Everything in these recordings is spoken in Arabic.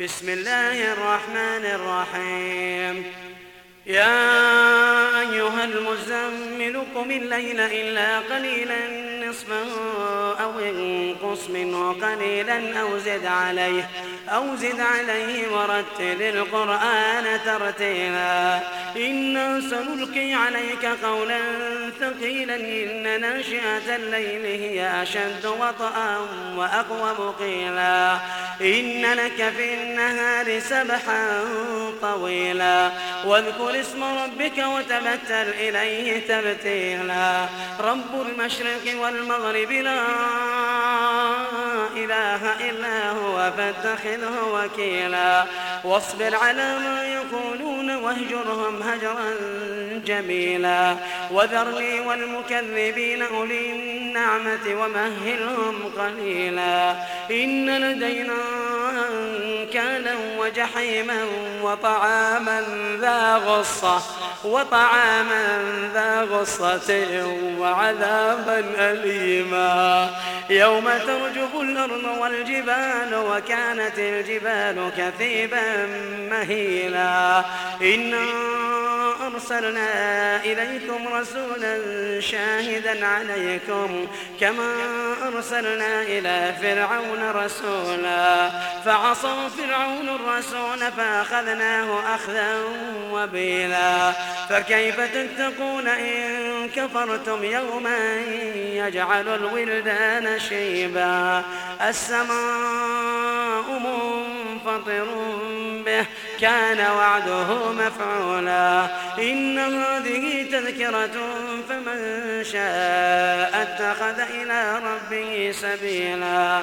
بسم الله الرحمن الرحيم. يا أيها المزمل قم الليل إلا قليلا. نصفا أو انقص منه قليلا أو زد عليه أو زد عليه ورتل القرآن ترتيلا. إنا سنلقي عليك قولا ثقيلا إن ناشئة الليل هي أشد وطئا وأقوم قيلا. إن لك في النهار سبحا طويلا. واذكر اسم ربك وتبتل إليه تبتيلا. رب المشرق والمغرب لا إله إلا هو فاتخذه وكيلا. واصبر على ما يقولون واهجرهم هجرا جميلا. وذرني والمكذبين أولي النعمة ومهلهم قليلا. إن لدينا أنكالا وجحيما وطعاما ذا غصة وطعاما ذا غصة وعذابا أليما. يوم ترجف الأرض والجبال وكانت الجبال كثيبا مهيلا. إنا أرسلنا إليكم رسولا شاهدا عليكم كما أرسلنا إلى فرعون رسولا فعصوا فرعون الرسول فأخذناه أخذا وبيلا. فكيف تتقون إن كفرتم يوما يجعل الولدان شيبا. السماء منفطر به كان وعده مفعولا. إن هذه تذكرة فمن شاء اتخذ إلى ربه سبيلا.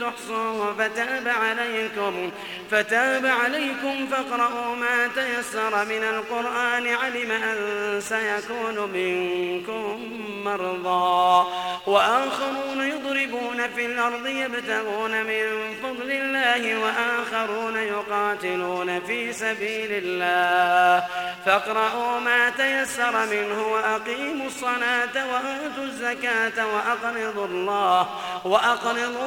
تحصوه فتاب عليكم فتاب عليكم فاقرؤوا ما تيسر من القرآن علم أن سيكون منكم مرضى. وآخرون يضربون في الأرض يبتغون من فضل الله وآخرون يقاتلون في سبيل الله. فاقرؤوا ما تيسر منه وأقيموا الصلاة وآتوا الزكاة وأقرضوا الله وأقرضوا